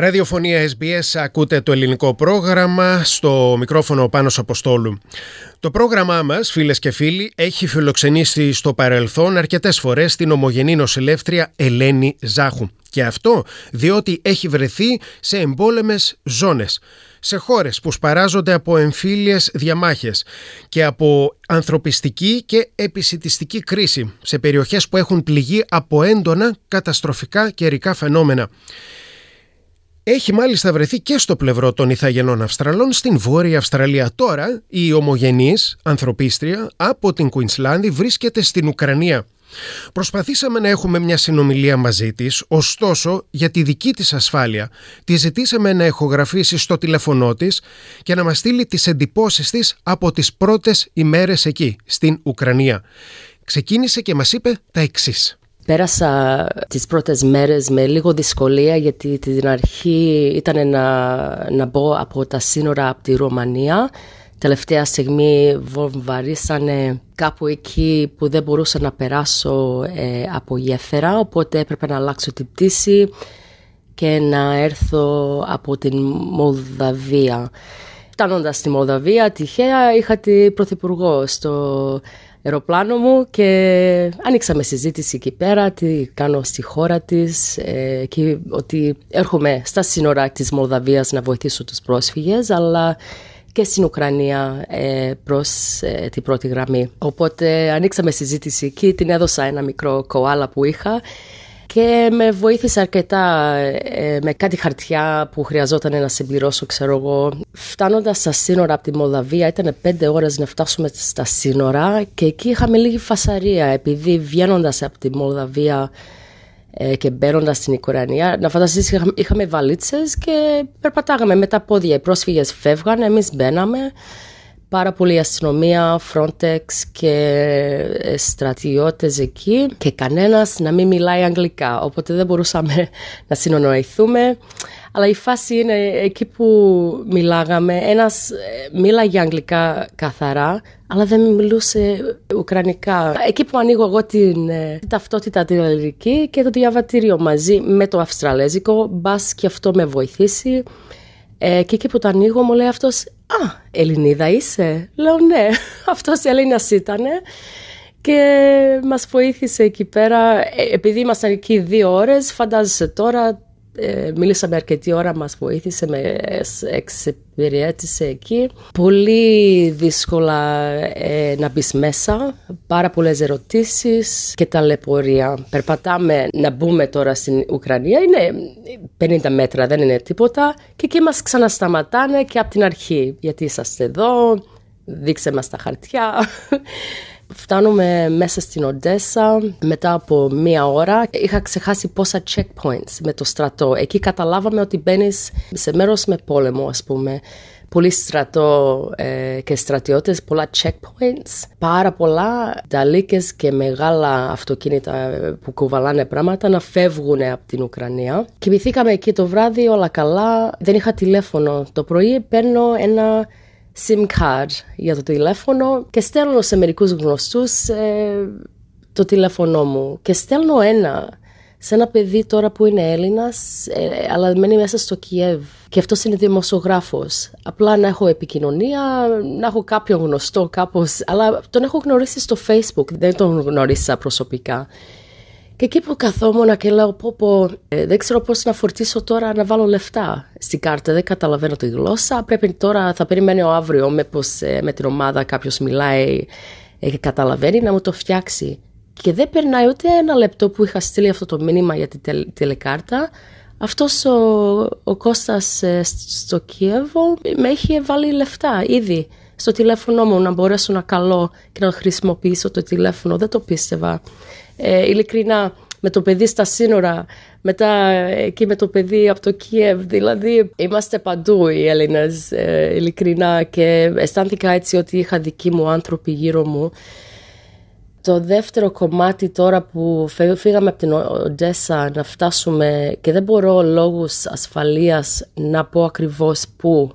Ραδιοφωνία SBS, ακούτε το ελληνικό πρόγραμμα στο μικρόφωνο Πάνος Αποστόλου. Το πρόγραμμά μας, φίλες και φίλοι, έχει φιλοξενήσει στο παρελθόν αρκετές φορές την ομογενή νοσηλεύτρια Ελένη Ζάχου. Και αυτό διότι έχει βρεθεί σε εμπόλεμες ζώνες σε χώρες που σπαράζονται από εμφύλιες διαμάχες και από ανθρωπιστική και επισητιστική κρίση σε περιοχές που έχουν πληγεί από έντονα καταστροφικά καιρικά φαινόμενα. Έχει μάλιστα βρεθεί και στο πλευρό των Ιθαγενών Αυστραλών στην Βόρεια Αυστραλία. Τώρα η ομογενής ανθρωπίστρια από την Κουινσλάνδη βρίσκεται στην Ουκρανία. Προσπαθήσαμε να έχουμε μια συνομιλία μαζί της, ωστόσο για τη δική της ασφάλεια τη ζητήσαμε να εχογραφήσει στο τηλεφωνό της και να μας στείλει τις εντυπώσεις της από τις πρώτες ημέρες εκεί, στην Ουκρανία. Ξεκίνησε και μας είπε τα εξής. Πέρασα τις πρώτες μέρες με λίγο δυσκολία γιατί την αρχή ήταν να, να μπω από τα σύνορα από τη Ρωμανία τελευταία στιγμή βομβαρίσανε κάπου εκεί που δεν μπορούσα να περάσω ε, από γέφυρα οπότε έπρεπε να αλλάξω την πτήση και να έρθω από την Μολδαβία. Φτάνοντας στη Μολδαβία τυχαία είχα την Πρωθυπουργό στο αεροπλάνο μου και άνοιξαμε συζήτηση εκεί πέρα, τι κάνω στη χώρα της ε, και ότι έρχομαι στα σύνορα της Μολδαβίας να βοηθήσω τους πρόσφυγες αλλά και στην Ουκρανία ε, προς ε, την πρώτη γραμμή. Οπότε ανοίξαμε συζήτηση εκεί, την έδωσα ένα μικρό κοάλα που είχα και με βοήθησε αρκετά ε, με κάτι χαρτιά που χρειαζόταν να συμπληρώσω, ξέρω εγώ. Φτάνοντας στα σύνορα από τη Μολδαβία, ήταν πέντε ώρες να φτάσουμε στα σύνορα και εκεί είχαμε λίγη φασαρία, επειδή βγαίνοντας από τη Μολδαβία ε, και μπαίνοντας στην Ουκρανία, να φανταστείς είχαμε βαλίτσες και περπατάγαμε με τα πόδια. Οι πρόσφυγες φεύγαν, εμείς μπαίναμε. Πάρα πολύ αστυνομία, Frontex και ε, στρατιώτες εκεί και κανένας να μην μιλάει αγγλικά, οπότε δεν μπορούσαμε να συνονοηθούμε. Αλλά η φάση είναι εκεί που μιλάγαμε, ένας ε, μίλαγε αγγλικά καθαρά, αλλά δεν μιλούσε ουκρανικά. Εκεί που ανοίγω εγώ την, ε, ταυτότητα την ελληνική και το διαβατήριο μαζί με το αυστραλέζικο, μπας και αυτό με βοηθήσει. Ε, και εκεί που το ανοίγω μου λέει αυτός «Α, Ελληνίδα είσαι» Λέω «Ναι, αυτός Έλληνας ήτανε» και μας βοήθησε εκεί πέρα ε, επειδή ήμασταν εκεί δύο ώρες φαντάζεσαι τώρα ε, μίλησαμε αρκετή ώρα, μας βοήθησε, με εξυπηρέτησε εκεί. Πολύ δύσκολα ε, να μπεις μέσα, πάρα πολλές ερωτήσεις και ταλαιπωρία. Περπατάμε να μπούμε τώρα στην Ουκρανία, είναι 50 μέτρα, δεν είναι τίποτα και εκεί μας ξανασταματάνε και από την αρχή, γιατί είσαστε εδώ, δείξε μας τα χαρτιά. Φτάνουμε μέσα στην Οντέσα μετά από μία ώρα. Είχα ξεχάσει πόσα checkpoints με το στρατό. Εκεί καταλάβαμε ότι μπαίνεις σε μέρος με πόλεμο, ας πούμε. Πολύ στρατό ε, και στρατιώτες, πολλά checkpoints, πάρα πολλά ταλίκες και μεγάλα αυτοκίνητα που κουβαλάνε πράγματα να φεύγουν από την Ουκρανία. Κοιμηθήκαμε εκεί το βράδυ όλα καλά, δεν είχα τηλέφωνο. Το πρωί παίρνω ένα SIM card για το τηλέφωνο και στέλνω σε μερικούς γνωστούς ε, το τηλέφωνό μου και στέλνω ένα σε ένα παιδί τώρα που είναι Έλληνας ε, αλλά μένει μέσα στο Κιέβ και αυτός είναι δημοσιογράφος. Απλά να έχω επικοινωνία, να έχω κάποιον γνωστό κάπως, αλλά τον έχω γνωρίσει στο Facebook, δεν τον γνωρίσα προσωπικά. Και εκεί που καθόμουν και λέω πω πω ε, δεν ξέρω πώς να φορτίσω τώρα να βάλω λεφτά στην κάρτα, δεν καταλαβαίνω τη γλώσσα, πρέπει τώρα, θα περιμένω αύριο με, πως, ε, με την ομάδα κάποιος μιλάει ε, και καταλαβαίνει να μου το φτιάξει. Και δεν περνάει ούτε ένα λεπτό που είχα στείλει αυτό το μήνυμα για τη τηλεκάρτα. Αυτός ο, ο Κώστας στο Κίεβο με έχει βάλει λεφτά ήδη στο τηλέφωνο μου να μπορέσω να καλώ και να χρησιμοποιήσω το τηλέφωνο. Δεν το πίστευα ε, ειλικρινά με το παιδί στα σύνορα, μετά εκεί με το παιδί από το Κίεβ. Δηλαδή, είμαστε παντού οι Έλληνες, ε, ειλικρινά, και αισθάνθηκα έτσι ότι είχα δικοί μου άνθρωποι γύρω μου. Το δεύτερο κομμάτι τώρα που φύγαμε από την Οντέσα να φτάσουμε και δεν μπορώ λόγους ασφαλείας να πω ακριβώς πού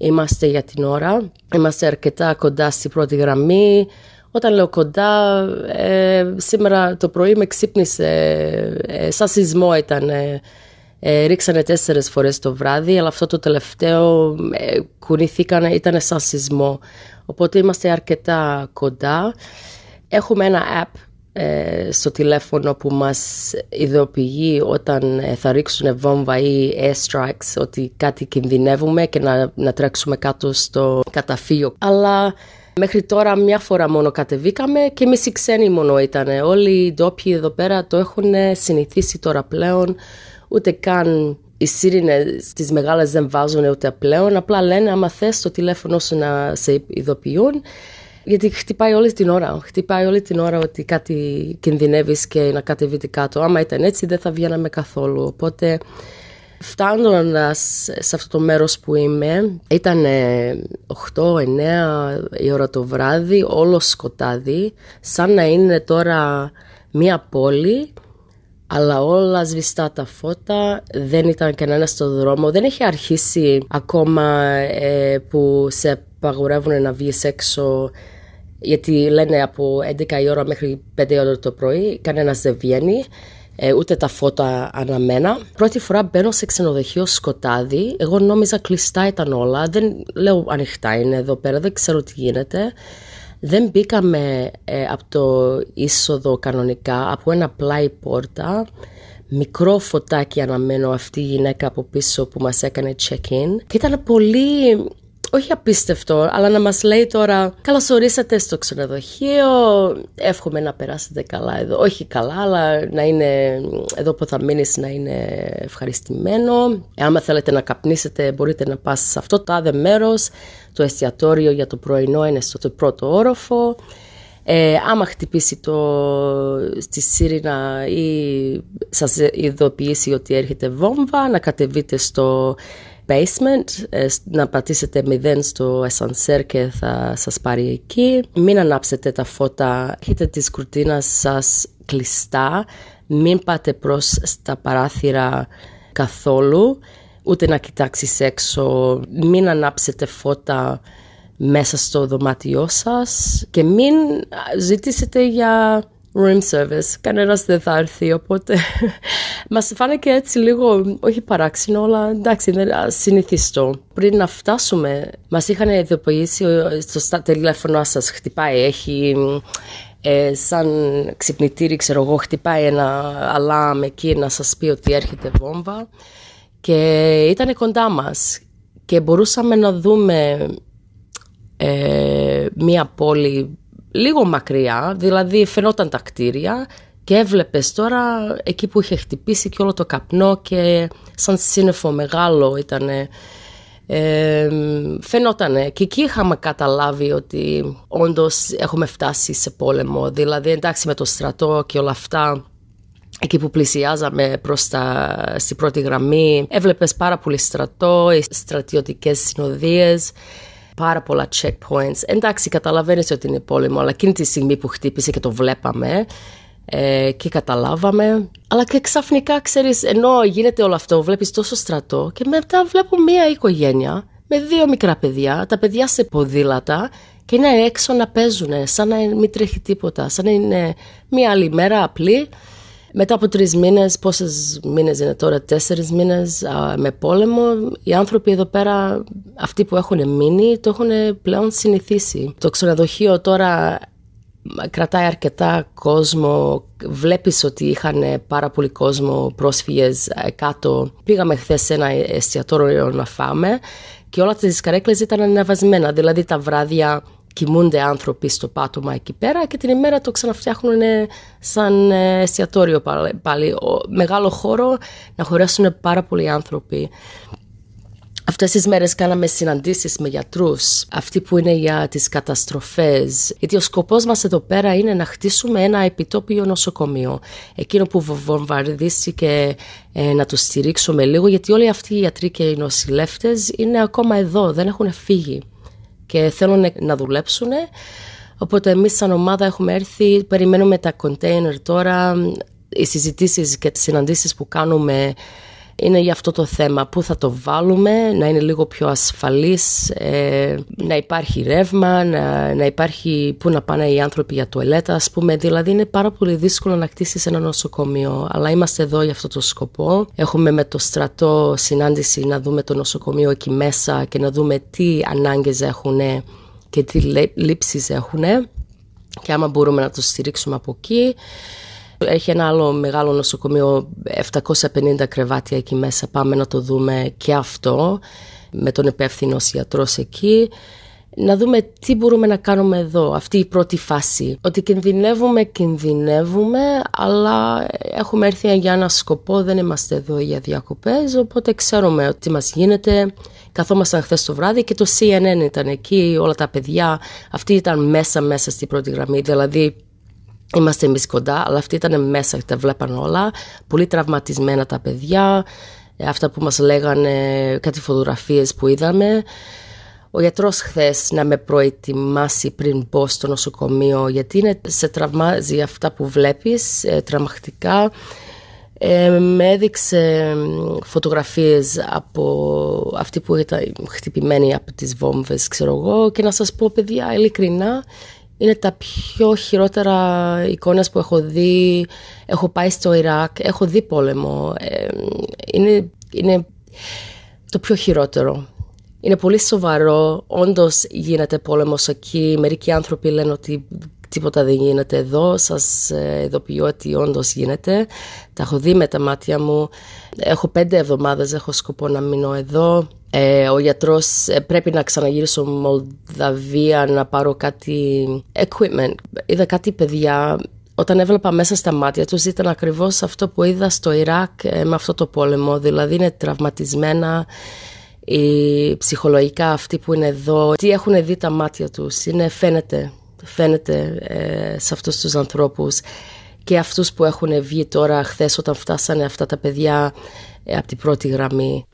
είμαστε για την ώρα. Είμαστε αρκετά κοντά στη πρώτη γραμμή. Όταν λέω κοντά, ε, σήμερα το πρωί με ξύπνησε, ε, σαν σεισμό ήταν. Ε, ε, ρίξανε τέσσερις φορές το βράδυ, αλλά αυτό το τελευταίο ε, κουνηθήκαν, ήταν σαν σεισμό. Οπότε είμαστε αρκετά κοντά. Έχουμε ένα app ε, στο τηλέφωνο που μας ειδοποιεί όταν ε, θα ρίξουν βόμβα ή airstrikes ότι κάτι κινδυνεύουμε και να, να τρέξουμε κάτω στο καταφύγιο. Αλλά μέχρι τώρα μια φορά μόνο κατεβήκαμε και εμείς οι ξένοι μόνο ήταν. Όλοι οι ντόπιοι εδώ πέρα το έχουν συνηθίσει τώρα πλέον. Ούτε καν οι σύρινε τις μεγάλες δεν βάζουν ούτε πλέον. Απλά λένε άμα θες το τηλέφωνο σου να σε ειδοποιούν. Γιατί χτυπάει όλη την ώρα. Χτυπάει όλη την ώρα ότι κάτι κινδυνεύεις και να κατεβείτε κάτω. Άμα ήταν έτσι, δεν θα βγαίναμε καθόλου. Οπότε, φτάνοντας σε αυτό το μέρος που είμαι, ήταν 8-9 η ώρα το βράδυ, όλο σκοτάδι, σαν να είναι τώρα μία πόλη αλλά όλα σβηστά τα φώτα, δεν ήταν κανένα στο δρόμο, δεν έχει αρχίσει ακόμα ε, που σε απαγορεύουν να βγεις έξω γιατί λένε από 11 η ώρα μέχρι 5 η ώρα το πρωί κανένας δεν βγαίνει ε, ούτε τα φώτα αναμένα. Πρώτη φορά μπαίνω σε ξενοδοχείο σκοτάδι. Εγώ νόμιζα κλειστά ήταν όλα. Δεν λέω ανοιχτά είναι εδώ πέρα, δεν ξέρω τι γίνεται. Δεν μπήκαμε ε, από το είσοδο κανονικά, από ένα πλάι πόρτα. Μικρό φωτάκι αναμένω αυτή η γυναίκα από πίσω που μας έκανε check-in. Και ήταν πολύ όχι απίστευτο, αλλά να μας λέει τώρα καλώς ορίσατε στο ξενοδοχείο, εύχομαι να περάσετε καλά εδώ. Όχι καλά, αλλά να είναι εδώ που θα μείνεις να είναι ευχαριστημένο. Άμα θέλετε να καπνίσετε μπορείτε να πάσετε σε αυτό το άδε μέρος. Το εστιατόριο για το πρωινό είναι στο πρώτο όροφο. Ε, άμα χτυπήσει το, στη Σύρινα ή σας ειδοποιήσει ότι έρχεται βόμβα, να κατεβείτε στο basement, ε, να πατήσετε μηδέν στο ascensor και θα σας πάρει εκεί. Μην ανάψετε τα φώτα, έχετε τις κουρτίνας σας κλειστά, μην πάτε προς τα παράθυρα καθόλου, ούτε να κοιτάξεις έξω, μην ανάψετε φώτα μέσα στο δωμάτιό σας και μην ζητήσετε για room service. Κανένας δεν θα έρθει, οπότε μας φάνηκε έτσι λίγο, όχι παράξενο, αλλά εντάξει, είναι συνηθιστό. Πριν να φτάσουμε, μας είχαν ειδοποιήσει στο τηλέφωνο σας χτυπάει, έχει ε, σαν ξυπνητήρι, ξέρω εγώ, χτυπάει ένα αλάμ εκεί να σας πει ότι έρχεται βόμβα και ήταν κοντά μας και μπορούσαμε να δούμε ε, μία πόλη λίγο μακριά, δηλαδή φαινόταν τα κτίρια και έβλεπες τώρα εκεί που είχε χτυπήσει και όλο το καπνό και σαν σύννεφο μεγάλο ήταν. Ε, φαινόταν και εκεί είχαμε καταλάβει ότι όντως έχουμε φτάσει σε πόλεμο δηλαδή εντάξει με το στρατό και όλα αυτά εκεί που πλησιάζαμε προς τα, στην πρώτη γραμμή έβλεπες πάρα πολύ στρατό, στρατιωτικές συνοδείες πάρα πολλά checkpoints. Εντάξει, καταλαβαίνεις ότι είναι πόλεμο, αλλά εκείνη τη στιγμή που χτύπησε και το βλέπαμε ε, και καταλάβαμε. Αλλά και ξαφνικά, ξέρεις, ενώ γίνεται όλο αυτό, βλέπεις τόσο στρατό και μετά βλέπω μία οικογένεια με δύο μικρά παιδιά, τα παιδιά σε ποδήλατα και είναι έξω να παίζουν, σαν να μην τρέχει τίποτα, σαν να είναι μία άλλη μέρα απλή. Μετά από τρεις μήνες, πόσες μήνες είναι τώρα, τέσσερις μήνες με πόλεμο, οι άνθρωποι εδώ πέρα, αυτοί που έχουν μείνει, το έχουν πλέον συνηθίσει. Το ξενοδοχείο τώρα κρατάει αρκετά κόσμο. Βλέπεις ότι είχαν πάρα πολύ κόσμο πρόσφυγες ε, κάτω. Πήγαμε χθες σε ένα εστιατόριο να φάμε και όλα τις καρέκλες ήταν ανεβασμένα. Δηλαδή τα βράδια κοιμούνται άνθρωποι στο πάτωμα εκεί πέρα και την ημέρα το ξαναφτιάχνουν σαν ε, εστιατόριο πάλι. Μεγάλο χώρο να χωρέσουν πάρα πολλοί άνθρωποι. Αυτές τις μέρες κάναμε συναντήσεις με γιατρούς, αυτοί που είναι για τις καταστροφές, γιατί ο σκοπός μας εδώ πέρα είναι να χτίσουμε ένα επιτόπιο νοσοκομείο, εκείνο που βομβαρδίστηκε ε, να το στηρίξουμε λίγο, γιατί όλοι αυτοί οι γιατροί και οι νοσηλεύτες είναι ακόμα εδώ, δεν έχουν φύγει και θέλουν να δουλέψουν. Οπότε εμείς σαν ομάδα έχουμε έρθει, περιμένουμε τα container τώρα, οι συζητήσεις και τις συναντήσεις που κάνουμε είναι για αυτό το θέμα. Πού θα το βάλουμε, να είναι λίγο πιο ασφαλής, ε, να υπάρχει ρεύμα, να, να υπάρχει πού να πάνε οι άνθρωποι για τουαλέτα, ας πούμε. Δηλαδή είναι πάρα πολύ δύσκολο να κτίσεις ένα νοσοκομείο, αλλά είμαστε εδώ για αυτό το σκοπό. Έχουμε με το στρατό συνάντηση να δούμε το νοσοκομείο εκεί μέσα και να δούμε τι ανάγκες έχουν και τι λήψεις έχουν και άμα μπορούμε να το στηρίξουμε από εκεί. Έχει ένα άλλο μεγάλο νοσοκομείο, 750 κρεβάτια εκεί μέσα. Πάμε να το δούμε και αυτό με τον υπεύθυνο ιατρό εκεί. Να δούμε τι μπορούμε να κάνουμε εδώ, αυτή η πρώτη φάση. Ότι κινδυνεύουμε, κινδυνεύουμε, αλλά έχουμε έρθει για ένα σκοπό, δεν είμαστε εδώ για διακοπές, οπότε ξέρουμε ότι μας γίνεται. Καθόμασταν χθες το βράδυ και το CNN ήταν εκεί, όλα τα παιδιά, αυτοί ήταν μέσα μέσα στην πρώτη γραμμή, δηλαδή Είμαστε εμείς κοντά, αλλά αυτοί ήταν μέσα και τα βλέπαν όλα. Πολύ τραυματισμένα τα παιδιά. Ε, αυτά που μας λέγανε, κάτι φωτογραφίες που είδαμε. Ο γιατρός χθες να με προετοιμάσει πριν μπω στο νοσοκομείο γιατί είναι, σε τραυμάζει αυτά που βλέπεις ε, τραυματικά. Ε, με έδειξε φωτογραφίες από αυτή που ήταν χτυπημένη από τις βόμβες ξέρω εγώ και να σας πω παιδιά ειλικρινά είναι τα πιο χειρότερα εικόνες που έχω δει. Έχω πάει στο Ιράκ, έχω δει πόλεμο. Ε, είναι, είναι το πιο χειρότερο. Είναι πολύ σοβαρό. Όντως γίνεται πόλεμος εκεί. Μερικοί άνθρωποι λένε ότι τίποτα δεν γίνεται εδώ. Σας ε, ειδοποιώ ότι όντως γίνεται. Τα έχω δει με τα μάτια μου. Έχω πέντε εβδομάδες, έχω σκοπό να μείνω εδώ. Ε, ο γιατρός ε, πρέπει να ξαναγυρίσω Μολδαβία να πάρω κάτι equipment. Είδα κάτι παιδιά όταν έβλεπα μέσα στα μάτια τους ήταν ακριβώς αυτό που είδα στο Ιράκ ε, με αυτό το πόλεμο. Δηλαδή είναι τραυματισμένα οι ψυχολογικά αυτοί που είναι εδώ. Τι έχουν δει τα μάτια τους. Είναι, φαίνεται, φαίνεται ε, σε αυτούς τους ανθρώπους και αυτούς που έχουν βγει τώρα χθες όταν φτάσανε αυτά τα παιδιά από την πρώτη γραμμή.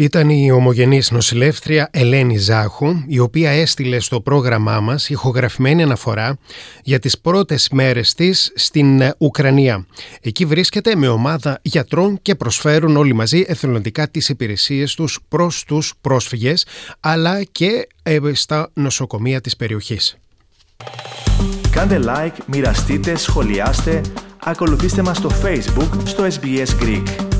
Ήταν η ομογενής νοσηλεύτρια Ελένη Ζάχου, η οποία έστειλε στο πρόγραμμά μας ηχογραφημένη αναφορά για τις πρώτες μέρες της στην Ουκρανία. Εκεί βρίσκεται με ομάδα γιατρών και προσφέρουν όλοι μαζί εθελοντικά τις υπηρεσίες τους προς τους πρόσφυγες, αλλά και ε, στα νοσοκομεία της περιοχής. Κάντε like, μοιραστείτε, σχολιάστε, ακολουθήστε μας στο Facebook, στο SBS Greek.